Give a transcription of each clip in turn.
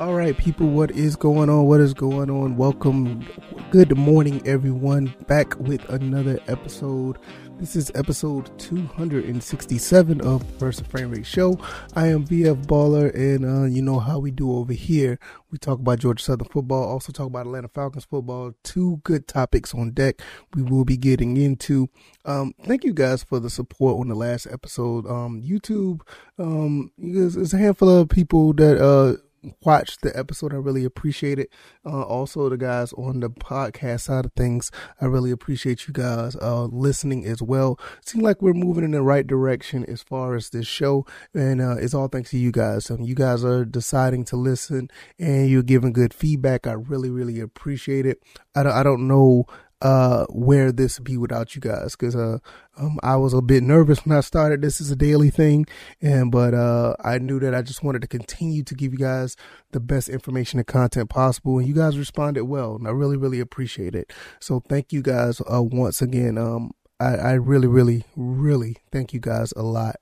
All right, people, what is going on? What is going on? Welcome. Good morning, everyone. Back with another episode. This is episode 267 of Versa Frame Rate Show. I am VF Baller, and uh, you know how we do over here. We talk about Georgia Southern football, also talk about Atlanta Falcons football. Two good topics on deck we will be getting into. Um, thank you guys for the support on the last episode. Um, YouTube, um, there's a handful of people that uh watched the episode. I really appreciate it. Uh, also, the guys on the podcast side of things, I really appreciate you guys uh, listening as well. Seems like we're moving in the right direction as far as this show, and uh, it's all thanks to you guys. Um, you guys are deciding to listen, and you're giving good feedback. I really, really appreciate it. I don't, I don't know uh, where this be without you guys because uh, um, I was a bit nervous when I started. This is a daily thing, and but uh, I knew that I just wanted to continue to give you guys the best information and content possible, and you guys responded well, and I really, really appreciate it. So thank you guys uh, once again. Um, I, I really, really, really thank you guys a lot.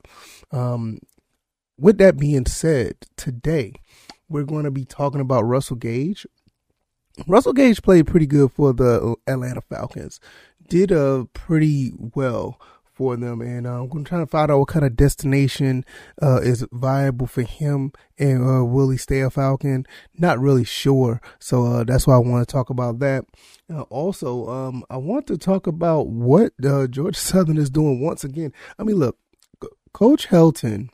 Um, with that being said, today we're going to be talking about Russell Gage Russell Gage played pretty good for the Atlanta Falcons. Did uh pretty well for them, and uh, I'm going to find out what kind of destination uh, is viable for him and uh, will he stay a Falcon? Not really sure, so uh, that's why I want to talk about that. Uh, also, um, I want to talk about what uh, Georgia Southern is doing once again. I mean, look, Coach Helton,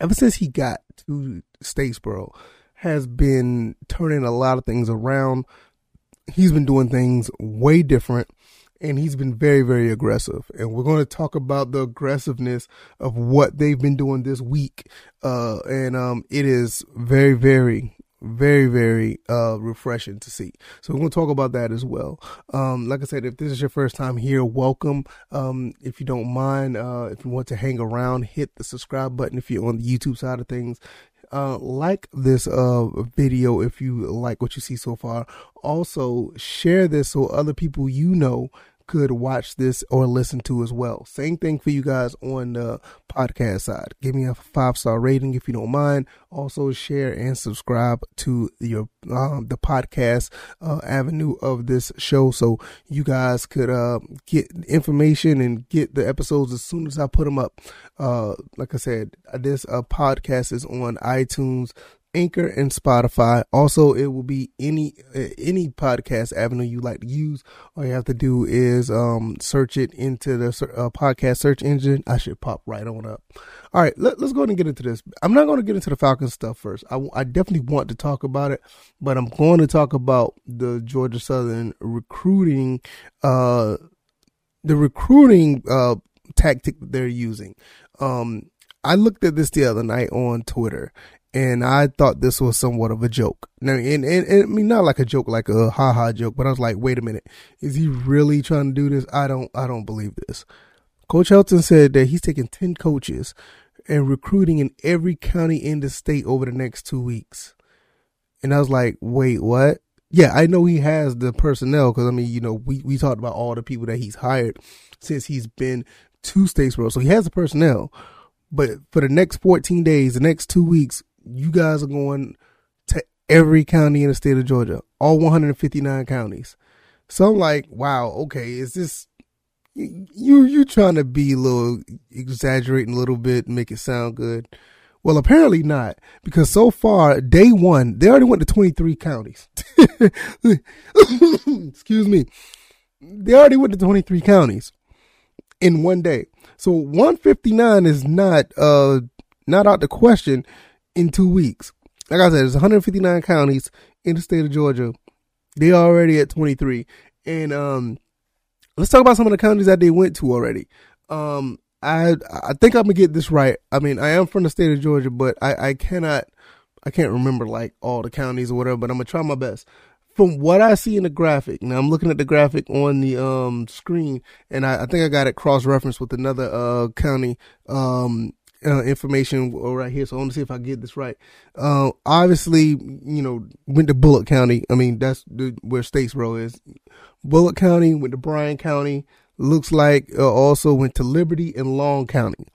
ever since he got to Statesboro has been turning a lot of things around. He's been doing things way different and he's been very, very aggressive. And we're going to talk about the aggressiveness of what they've been doing this week. Uh, and, um, it is very, very, very, very, uh, refreshing to see. So we're going to talk about that as well. Um, like I said, if this is your first time here, welcome. Um, if you don't mind, uh, if you want to hang around, hit the subscribe button. If you're on the YouTube side of things, uh, like this uh, video if you like what you see so far. Also, share this so other people you know could watch this or listen to as well. Same thing for you guys on the podcast side. Give me a five star rating if you don't mind. Also share and subscribe to your um, the podcast uh, avenue of this show so you guys could uh, get information and get the episodes as soon as I put them up. Uh, like I said, this uh, podcast is on iTunes, Anchor and Spotify. Also, it will be any uh, any podcast avenue you like to use. All you have to do is um, search it into the uh, podcast search engine. I should pop right on up. All right, let, us go ahead and get into this. I'm not going to get into the Falcons stuff first. I, I definitely want to talk about it, but I'm going to talk about the Georgia Southern recruiting, uh, the recruiting uh, tactic they're using. Um, I looked at this the other night on Twitter and I thought this was somewhat of a joke. Now, and, and, and, I mean, not like a joke, like a ha ha joke, but I was like, wait a minute, is he really trying to do this? I don't, I don't believe this. Coach Helton said that he's taking 10 coaches and recruiting in every county in the state over the next two weeks. And I was like, wait, what? Yeah, I know he has the personnel because I mean, you know, we, we talked about all the people that he's hired since he's been to Statesboro. So he has the personnel. But for the next 14 days, the next two weeks, you guys are going to every county in the state of Georgia, all 159 counties. So I'm like, wow, okay, is this you you trying to be a little exaggerating a little bit, make it sound good? Well, apparently not, because so far, day one, they already went to 23 counties. Excuse me. They already went to 23 counties in one day. So 159 is not uh not out the question in two weeks. Like I said, there's 159 counties in the state of Georgia. They already at 23. And um, let's talk about some of the counties that they went to already. Um, I I think I'm gonna get this right. I mean, I am from the state of Georgia, but I, I cannot I can't remember like all the counties or whatever. But I'm gonna try my best. From what I see in the graphic, now I'm looking at the graphic on the um screen, and I, I think I got it cross referenced with another uh county um uh, information right here, so I want to see if I get this right. Uh, obviously, you know, went to Bulloch County. I mean, that's the, where Statesboro is. Bulloch County went to Bryan County. Looks like uh, also went to Liberty and Long County.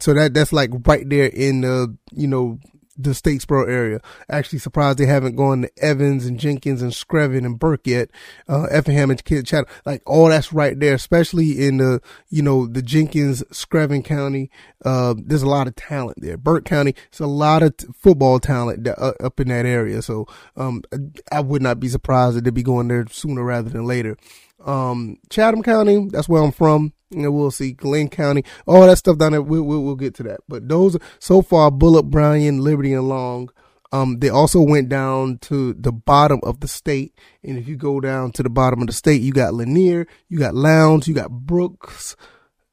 So that that's like right there in the you know the Statesboro area. Actually, surprised they haven't gone to Evans and Jenkins and Screven and Burke yet. Uh, Effingham and Kid Chatham, like all that's right there, especially in the you know the Jenkins Screven County. Uh, there's a lot of talent there. Burke County, it's a lot of t- football talent uh, up in that area. So um, I would not be surprised that they'd be going there sooner rather than later. Um, Chatham County, that's where I'm from. You know, we'll see Glynn County, all that stuff down there. We'll, we'll, we'll get to that. But those so far, Bulloch, Bryan, Liberty, and Long. Um, they also went down to the bottom of the state. And if you go down to the bottom of the state, you got Lanier, you got Lowndes, you got Brooks,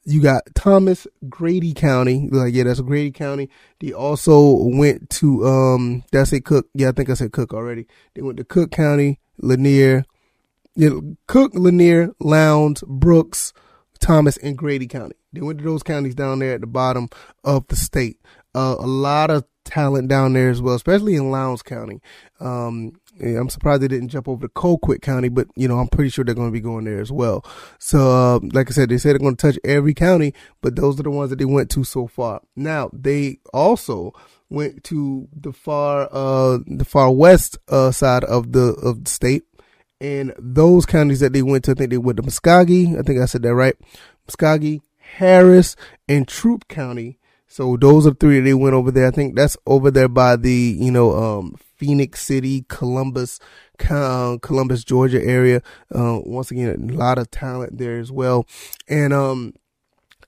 you got Thomas, Grady County. Like, yeah, that's Grady County. They also went to, um, I say Cook? Yeah, I think I said Cook already. They went to Cook County, Lanier, Cook, Lanier, Lowndes, Brooks, Thomas, and Grady County. They went to those counties down there at the bottom of the state. Uh, a lot of talent down there as well, especially in Lowndes County. Um, yeah, I'm surprised they didn't jump over to Colquitt County, but you know I'm pretty sure they're going to be going there as well. So, uh, like I said, they said they're going to touch every county, but those are the ones that they went to so far. Now they also went to the far, uh, the far west uh, side of the of the state, and those counties that they went to, I think they went to Muscogee. I think I said that right. Muscogee, Harris, and Troup County. So those are three that they went over there. I think that's over there by the, you know, um, Phenix City, Columbus, uh, Columbus, Georgia area. Uh, once again, a lot of talent there as well. And, um,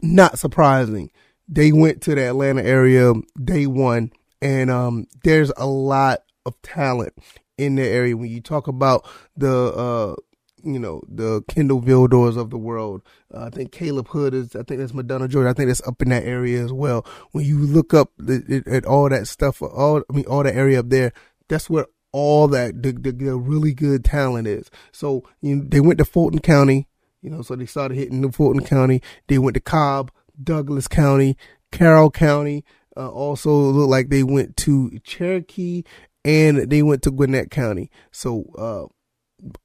not surprising. They went to the Atlanta area day one and, um, there's a lot of talent in the area. When you talk about the, uh, you know, the Kindle Vildors of the world. Uh, I think Caleb Hood is, I think that's Madonna, Georgia. I think that's up in that area as well. When you look up the, at all that stuff, all, I mean, all the area up there, that's where all that, the, the, the really good talent is. So, you know, they went to Fulton County, you know, so they started hitting the Fulton County. They went to Cobb, Douglas County, Carroll County. Uh, also looked like they went to Cherokee and they went to Gwinnett County. So, uh,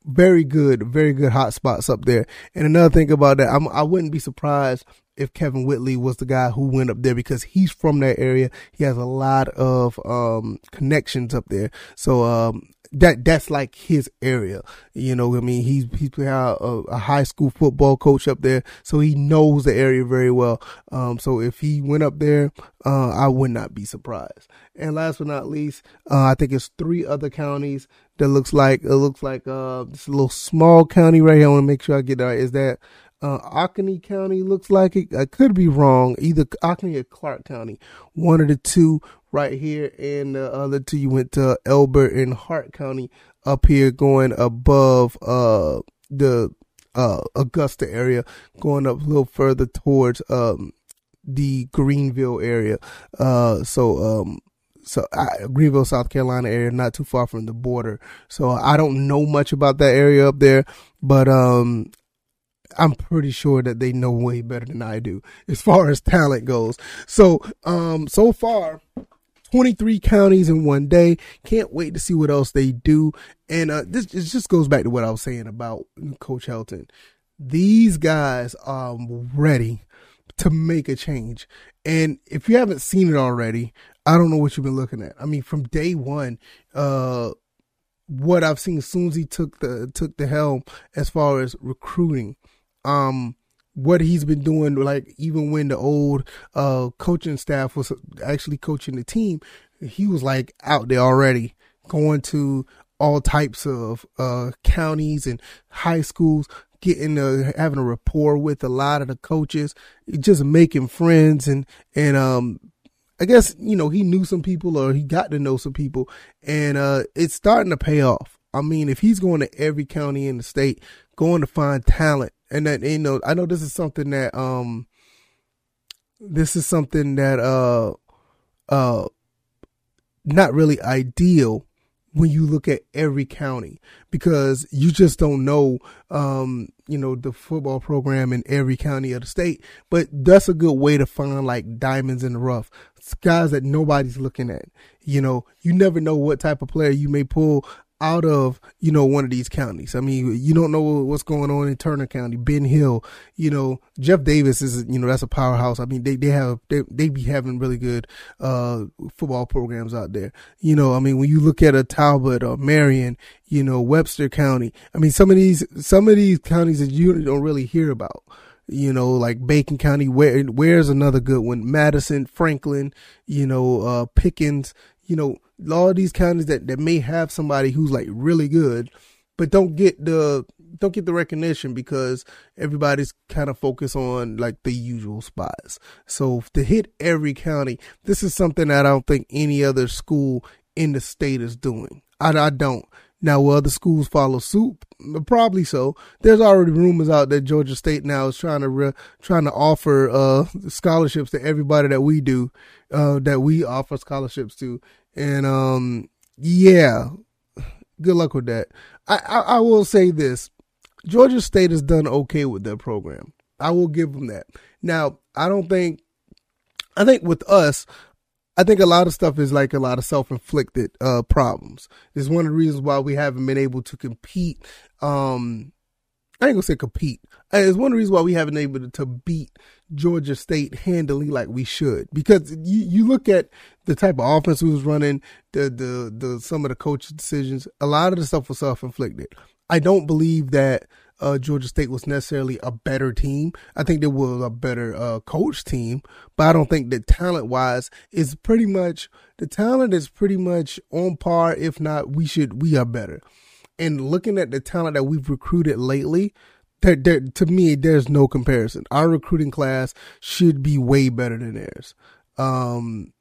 very good, very good hot spots up there. And another thing about that, I'm, I wouldn't be surprised if Kevin Whitley was the guy who went up there because he's from that area. He has a lot of um, connections up there. So um, that that's like his area. You know, I mean, he's he's a, a, high school football coach up there, so he knows the area very well. Um, so if he went up there, uh, I would not be surprised. And last but not least, uh, I think it's three other counties that looks like it looks like uh this little small county right here. I want to make sure I get that. Is that uh, Oconee County looks like it. I could be wrong. Either Oconee or Clarke County. One of the two right here, and the other two you went to Elbert and Hart County up here, going above uh the uh Augusta area, going up a little further towards um the Greenville area. Uh, so um so I, Greenville, South Carolina area, not too far from the border. So I don't know much about that area up there, but um, I'm pretty sure that they know way better than I do as far as talent goes. So, um, so far, 23 counties in one day. Can't wait to see what else they do. And uh, this just goes back to what I was saying about Coach Helton. These guys are ready to make a change. And if you haven't seen it already, I don't know what you've been looking at. I mean, from day one, uh, what I've seen as soon as he took the took the helm as far as recruiting, um what he's been doing like even when the old uh coaching staff was actually coaching the team he was like out there already going to all types of uh counties and high schools getting uh, having a rapport with a lot of the coaches just making friends and and um I guess you know he knew some people or he got to know some people and uh it's starting to pay off. I mean if he's going to every county in the state going to find talent and that you know I know this is something that um this is something that uh uh not really ideal when you look at every county because you just don't know um you know the football program in every county of the state. But that's a good way to find like diamonds in the rough guys that nobody's looking at. You know you never know what type of player you may pull out of you know one of these counties. I mean, you don't know what's going on in Turner County, Ben Hill. You know, Jeff Davis is you know that's a powerhouse. I mean, they they have they they be having really good uh football programs out there. You know, I mean, when you look at a Talbot or Marion, you know, Webster County. I mean, some of these some of these counties that you don't really hear about you know, like Bacon County, where where's another good one? Madison, Franklin, you know, uh, Pickens, you know, all of these counties that, that may have somebody who's like really good, but don't get the don't get the recognition because everybody's kind of focused on like the usual spots. So to hit every county, this is something that I don't think any other school in the state is doing. I, I don't. Now, will other schools follow suit? Probably so. There's already rumors out that Georgia State now is trying to re- trying to offer uh, scholarships to everybody that we do, uh, that we offer scholarships to, and um, yeah, good luck with that. I, I, I will say this: Georgia State has done okay with their program. I will give them that. Now, I don't think, I think with us, I think a lot of stuff is like a lot of self-inflicted uh, problems. It's one of the reasons why we haven't been able to compete. Um, I ain't gonna say compete. Uh, it's one of the reasons why we haven't been able to beat Georgia State handily like we should. Because you, you look at the type of offense we was running, the the the some of the coach's decisions. A lot of the stuff was self-inflicted. I don't believe that uh, Georgia State was necessarily a better team. I think there was a better uh, coach team, but I don't think that talent wise is pretty much the talent is pretty much on par. If not, we should we are better. And looking at the talent that we've recruited lately, there, there, to me, there's no comparison. Our recruiting class should be way better than theirs. Um,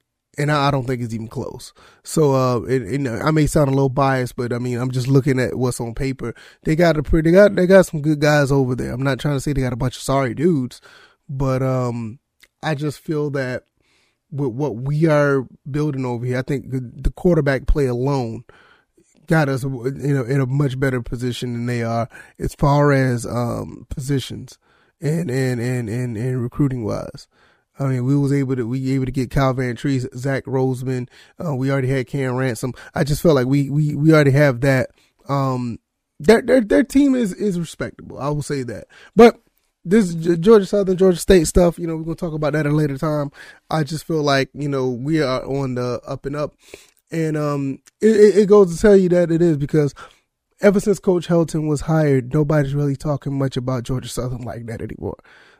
and I, don't think it's even close. So, uh, it, it, I may sound a little biased, but I mean, I'm just looking at what's on paper. They got a pretty, they got, they got some good guys over there. I'm not trying to say they got a bunch of sorry dudes, but, um, I just feel that with what we are building over here, I think the quarterback play alone got us, you know, in a much better position than they are as far as, um, positions and, and, and, and, and recruiting wise. I mean, we was able to we able to get Kyle Trees, Zach Roseman. Uh, we already had Cam Ransom. I just felt like we we we already have that. Um, their their their team is is respectable. I will say that. But this Georgia Southern Georgia State stuff, you know, we're gonna talk about that at a later time. I just feel like you know we are on the up and up, and um, it, it goes to tell you that it is because ever since Coach Helton was hired, nobody's really talking much about Georgia Southern like that anymore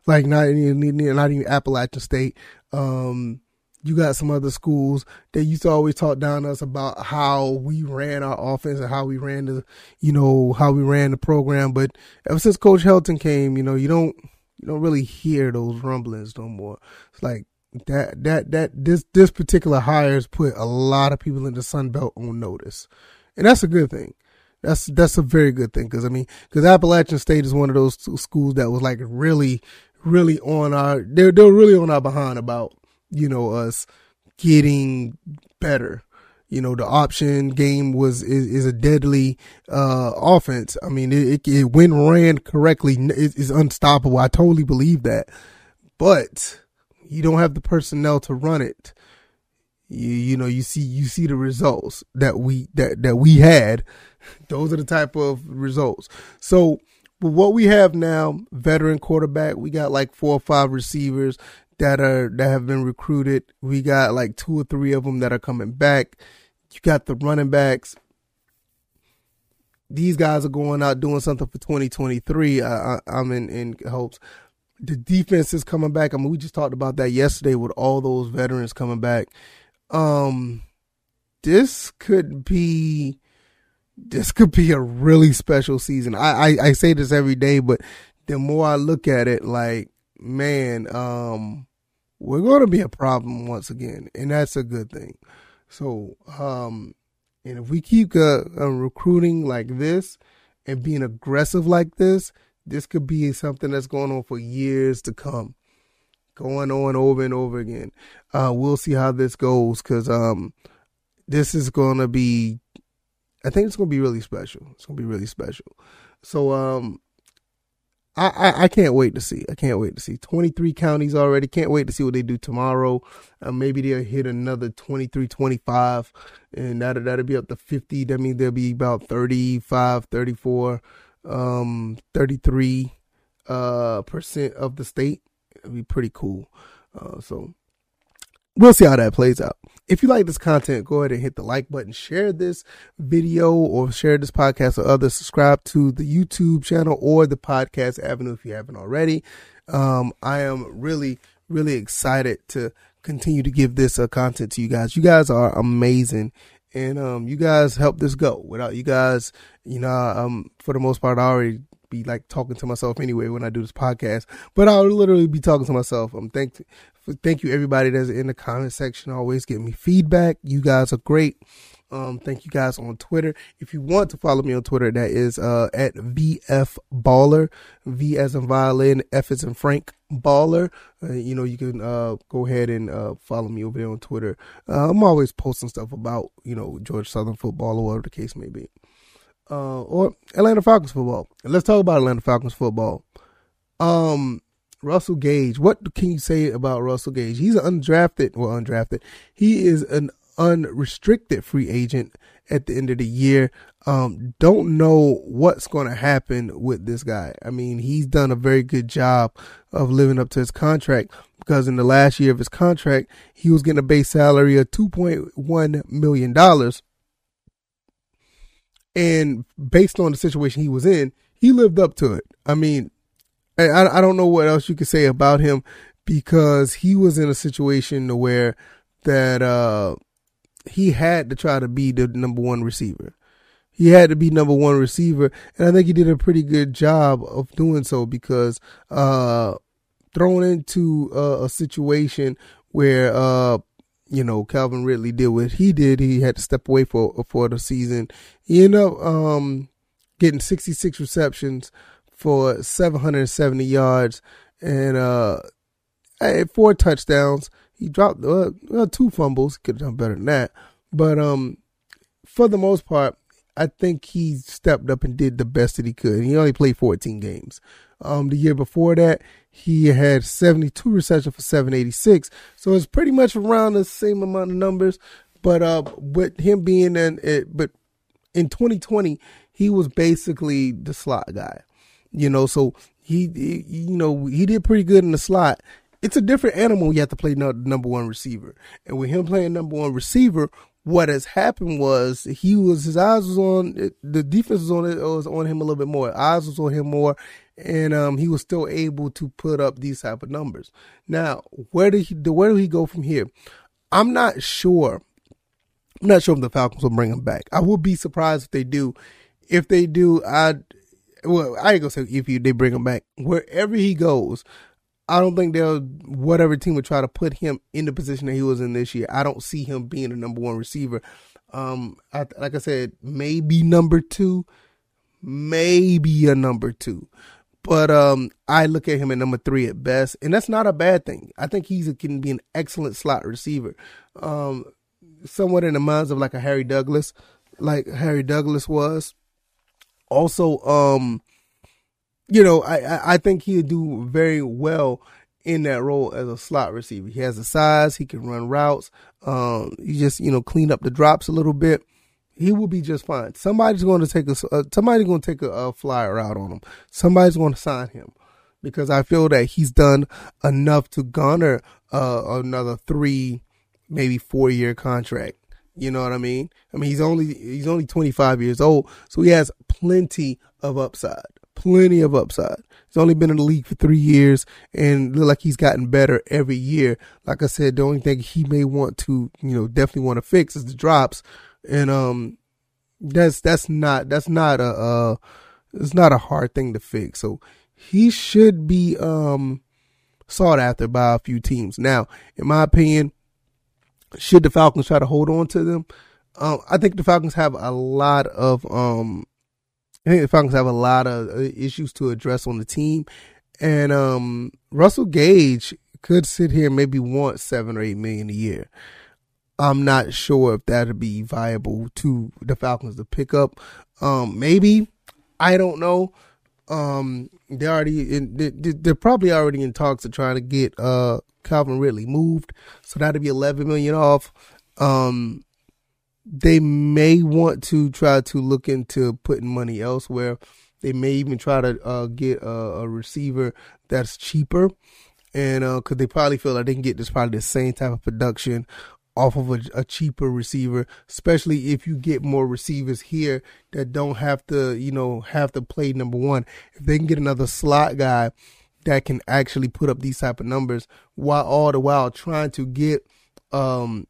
like not even not even Appalachian State. Um, you got some other schools that used to always talk down to us about how we ran our offense and how we ran the, you know, how we ran the program. But ever since Coach Helton came, you know, you don't you don't really hear those rumblings no more. It's like that that that this this particular hire has put a lot of people in the Sun Belt on notice, and that's a good thing. That's that's a very good thing because I mean because Appalachian State is one of those schools that was like really really on our they're they're really on our behind about you know us getting better. You know the option game was is, is a deadly uh, offense. I mean it, it, it when ran correctly is unstoppable. I totally believe that, but you don't have the personnel to run it. You you know you see you see the results that we that that we had. Those are the type of results. So but what we have now, veteran quarterback, we got like four or five receivers that are that have been recruited. We got like two or three of them that are coming back. You got the running backs. These guys are going out doing something for 2023. I, am in, in hopes. The defense is coming back. I mean, we just talked about that yesterday with all those veterans coming back. Um, this could be this could be a really special season. I, I, I say this every day, but the more I look at it, like, man, um, we're going to be a problem once again, and that's a good thing. So, um, and if we keep uh, uh, recruiting like this and being aggressive like this, this could be something that's going on for years to come, going on over and over again. Uh, we'll see how this goes because um, this is going to be I think it's gonna be really special. It's gonna be really special. So um I, I, I can't wait to see. I can't wait to see. 23 counties already. Can't wait to see what they do tomorrow. Uh, maybe they'll hit another 23, 25, and that'll, that'll be up to 50. That means there'll be about 35, 34, um, 33 uh, percent of the state. It'll be pretty cool. Uh, so we'll see how that plays out. If you like this content, go ahead and hit the like button, share this video or share this podcast with others. Subscribe to the YouTube channel or the podcast avenue if you haven't already. Um, I am really, really excited to continue to give this uh, content to you guys. You guys are amazing. And um, you guys help this go. Without you guys, you know, um, for the most part, I already be like talking to myself anyway when I do this podcast, but I'll literally be talking to myself. I'm thank thank you everybody that's in the comment section. Always give me feedback. You guys are great. Um, thank you guys on Twitter. If you want to follow me on Twitter, that is uh, at VF Baller, V as in violin, F as in Frank Baller. Uh, you know, you can uh, go ahead and uh, follow me over there on Twitter. Uh, I'm always posting stuff about you know George Southern football or whatever the case may be uh, or Atlanta Falcons football. Let's talk about Atlanta Falcons football. Um, Russell Gage. What can you say about Russell Gage? He's undrafted, well, undrafted. He is an unrestricted free agent at the end of the year. Um, don't know what's going to happen with this guy. I mean, he's done a very good job of living up to his contract because in the last year of his contract, he was getting a base salary of $2.1 million and based on the situation he was in, he lived up to it. I mean, I, I don't know what else you could say about him because he was in a situation where that uh, he had to try to be the number one receiver. He had to be number one receiver, and I think he did a pretty good job of doing so because uh, thrown into a situation where uh, you know, Calvin Ridley did what he did. He had to step away for for the season. He ended up um, getting 66 receptions for 770 yards and uh, four touchdowns. He dropped uh, well, two fumbles. Could have done better than that, but um, for the most part, I think he stepped up and did the best that he could. He only played 14 games. Um, the year before that, he had 72 receptions for 786. So it's pretty much around the same amount of numbers. But uh, with him being in it, but in 2020, he was basically the slot guy. You know, so he, he you know, he did pretty good in the slot it's a different animal you have to play number one receiver. And with him playing number one receiver, what has happened was he was his eyes was on the defense was on it was on him a little bit more. Eyes was on him more, and um, he was still able to put up these type of numbers. Now, where did he where do he go from here? I'm not sure. I'm not sure if the Falcons will bring him back. I would be surprised if they do. If they do, I well, I ain't gonna say if you they bring him back. Wherever he goes, I don't think they'll whatever team would try to put him in the position that he was in this year. I don't see him being a number one receiver. Um, I, like I said, maybe number two, maybe a number two, but um, I look at him at number three at best, and that's not a bad thing. I think he's a, can be an excellent slot receiver, um, somewhat in the minds of like a Harry Douglas, like Harry Douglas was. Also, um, you know, I I think he'd do very well in that role as a slot receiver. He has the size, he can run routes. Um, he just you know clean up the drops a little bit. He will be just fine. Somebody's going to take a uh, somebody's going to take a, a flyer out on him. Somebody's going to sign him because I feel that he's done enough to garner uh, another three, maybe four year contract. You know what I mean? I mean he's only he's only 25 years old, so he has plenty of upside plenty of upside. He's only been in the league for three years and look like he's gotten better every year. Like I said, the only thing he may want to, you know, definitely want to fix is the drops. And, um, that's, that's not, that's not a, uh, it's not a hard thing to fix. So he should be, um, sought after by a few teams. Now, in my opinion, should the Falcons try to hold on to them? Um, I think the Falcons have a lot of, um, I think the Falcons have a lot of uh, issues to address on the team, and um, Russell Gage could sit here and maybe want seven or eight million a year. I'm not sure if that'd be viable to the Falcons to pick up. Um, maybe I don't know. Um, they already in, they, they're probably already in talks of trying to get uh Calvin Ridley moved, so that'd be eleven million off. Um, they may want to try to look into putting money elsewhere. They may even try to uh, get a, a, receiver that's cheaper, and because uh, they probably feel like they can get this probably the same type of production off of a, a, cheaper receiver, especially if you get more receivers here that don't have to, you know, have to play number one. If they can get another slot guy that can actually put up these type of numbers while all the while trying to get um,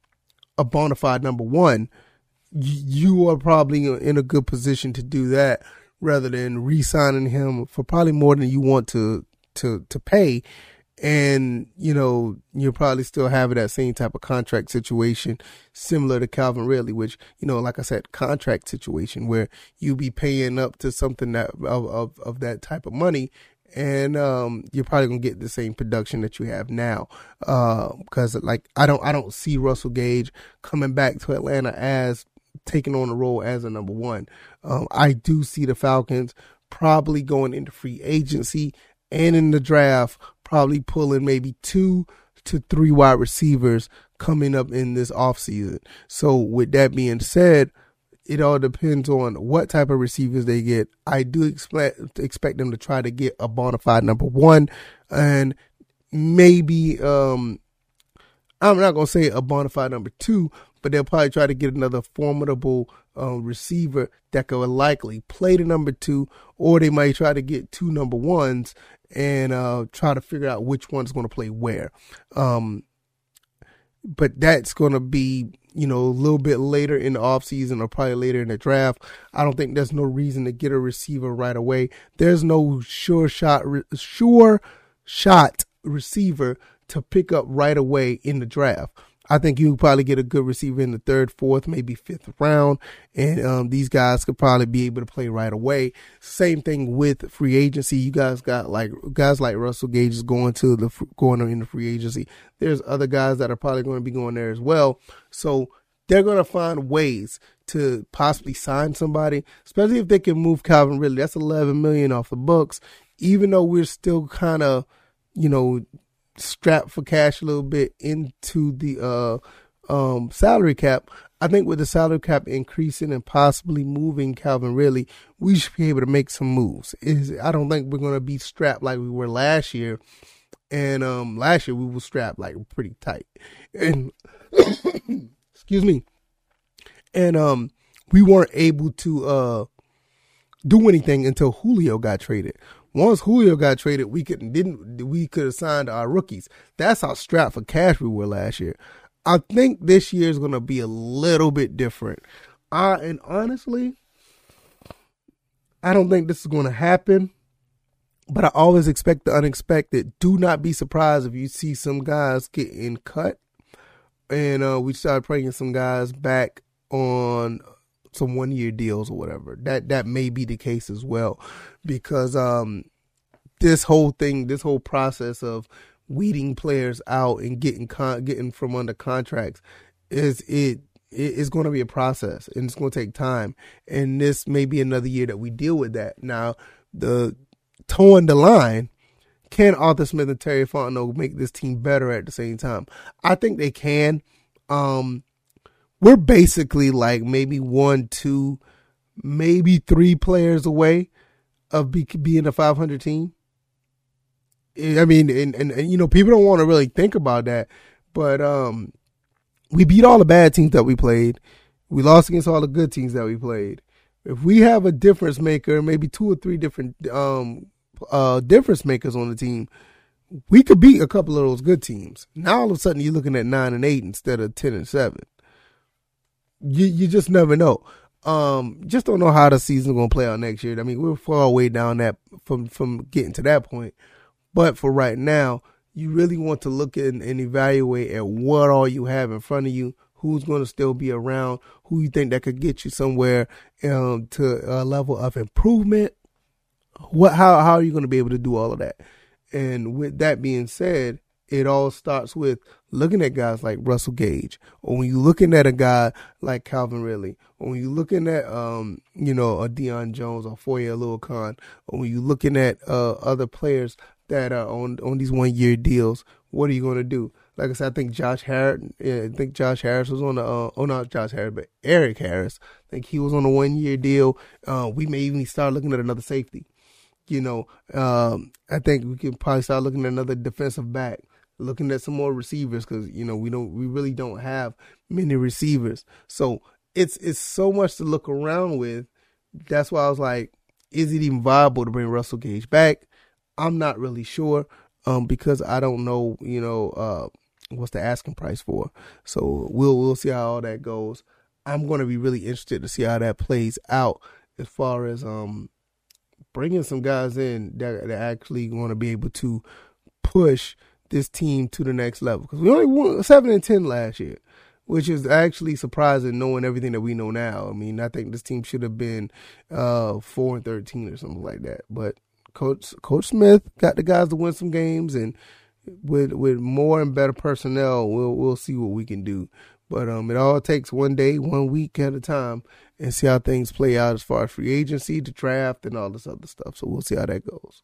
a bona fide number one, you are probably in a good position to do that rather than re-signing him for probably more than you want to to to pay and you know you're probably still having that same type of contract situation similar to Calvin Ridley which you know like I said contract situation where you be paying up to something that of of, of that type of money and um, you're probably gonna get the same production that you have now. Because uh, like I don't I don't see Russell Gage coming back to Atlanta as taking on the role as a number one. Um, I do see the Falcons probably going into free agency and in the draft, probably pulling maybe two to three wide receivers coming up in this offseason. So with that being said, it all depends on what type of receivers they get. I do expect expect them to try to get a bona fide number one, and maybe um, I'm not gonna say a bona fide number two, but they'll probably try to get another formidable uh, receiver that could likely play the number two, or they might try to get two number ones and uh, try to figure out which one's going to play where. Um, but that's going to be you know, a little bit later in the offseason or probably later in the draft. I don't think there's no reason to get a receiver right away. There's no sure shot, sure shot receiver to pick up right away in the draft. I think you probably get a good receiver in the third, fourth, maybe fifth round, and um, these guys could probably be able to play right away. Same thing with free agency. You guys got like guys like Russell Gage is going to the going in the free agency. There's other guys that are probably going to be going there as well. So they're going to find ways to possibly sign somebody, especially if they can move Calvin Ridley. That's 11 million off the books. Even though we're still kind of, you know, strapped for cash a little bit into the uh, um, salary cap. I think with the salary cap increasing and possibly moving Calvin Ridley, we should be able to make some moves. Is I don't think we're going to be strapped like we were last year. And um, last year we were strapped like pretty tight. And excuse me. And um, we weren't able to uh, do anything until Julio got traded. Once Julio got traded, we could didn't we could have signed our rookies. That's how strapped for cash we were last year. I think this year is going to be a little bit different. I and honestly, I don't think this is going to happen. But I always expect the unexpected. Do not be surprised if you see some guys getting cut, and uh, we start bringing some guys back on some one year deals or whatever. That that may be the case as well, because um, this whole thing, this whole process of weeding players out and getting con- getting from under contracts is it it's going to be a process and it's going to take time. And this may be another year that we deal with that. Now, the towing the line, can Arthur Smith and Terry Fontenot make this team better at the same time? I think they can. Um, we're basically like maybe one, two, maybe three players away of be, being a 500 team. I mean, and, and, and you know, people don't want to really think about that, but um, we beat all the bad teams that we played. We lost against all the good teams that we played. If we have a difference maker, maybe two or three different um, uh, difference makers on the team, we could beat a couple of those good teams. Now all of a sudden you're looking at nine and eight instead of ten and seven you you just never know. Um, just don't know how the season's gonna play out next year. I mean, we're far away down that from from getting to that point. But for right now, you really want to look and, and evaluate at what all you have in front of you, who's going to still be around, who you think that could get you somewhere um, to a level of improvement. What how how are you going to be able to do all of that? And with that being said, it all starts with looking at guys like Russell Gage, or when you're looking at a guy like Calvin Ridley, or when you're looking at um, you know, a Deion Jones or Foye Oluokun, or when you're looking at uh, other players that are on on these one year deals, what are you going to do? Like I said, I think Josh Harris. Yeah, I think Josh Harris was on the. Uh, oh, not Josh Harris, but Eric Harris. I think he was on a one year deal. Uh, we may even start looking at another safety. You know, um, I think we can probably start looking at another defensive back looking at some more receivers because you know we don't we really don't have many receivers. So it's it's so much to look around with. That's why I was like, is it even viable to bring Russell Gage back? I'm not really sure um, because I don't know you know uh, what's the asking price for. So we'll we'll see how all that goes. I'm going to be really interested to see how that plays out as far as um bringing some guys in that that actually going to be able to push this team to the next level because we only won seven and ten last year, which is actually surprising knowing everything that we know now. I mean, I think this team should have been uh, four and thirteen or something like that. But Coach Coach Smith got the guys to win some games, and with with more and better personnel, we'll we'll see what we can do. But um, it all takes one day, one week at a time, and see how things play out as far as free agency, the draft, and all this other stuff. So we'll see how that goes.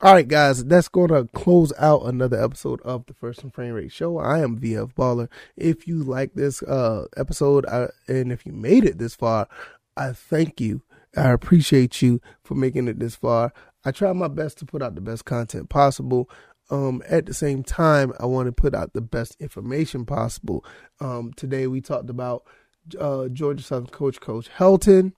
All right, guys, that's going to close out another episode of the First and Frame Rate Show. I am VF Baller. If you like this uh, episode I, and if you made it this far, I thank you. I appreciate you for making it this far. I try my best to put out the best content possible. Um, at the same time, I want to put out the best information possible. Um, today we talked about uh, Georgia Southern coach, Coach Helton.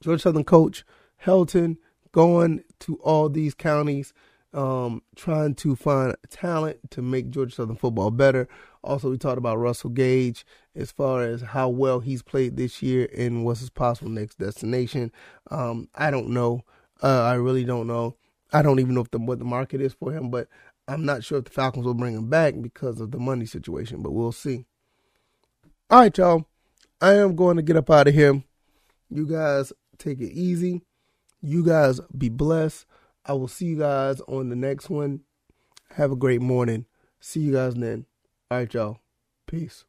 Georgia Southern coach Helton going to all these counties, um, trying to find talent to make Georgia Southern football better. Also, we talked about Russell Gage as far as how well he's played this year and what's his possible next destination. Um, I don't know. Uh, I really don't know. I don't even know the, what the market is for him, but I'm not sure if the Falcons will bring him back because of the money situation, but we'll see. All right, y'all. I am going to get up out of here. You guys take it easy. You guys be blessed. I will see you guys on the next one. Have a great morning. See you guys then. All right, y'all. Peace.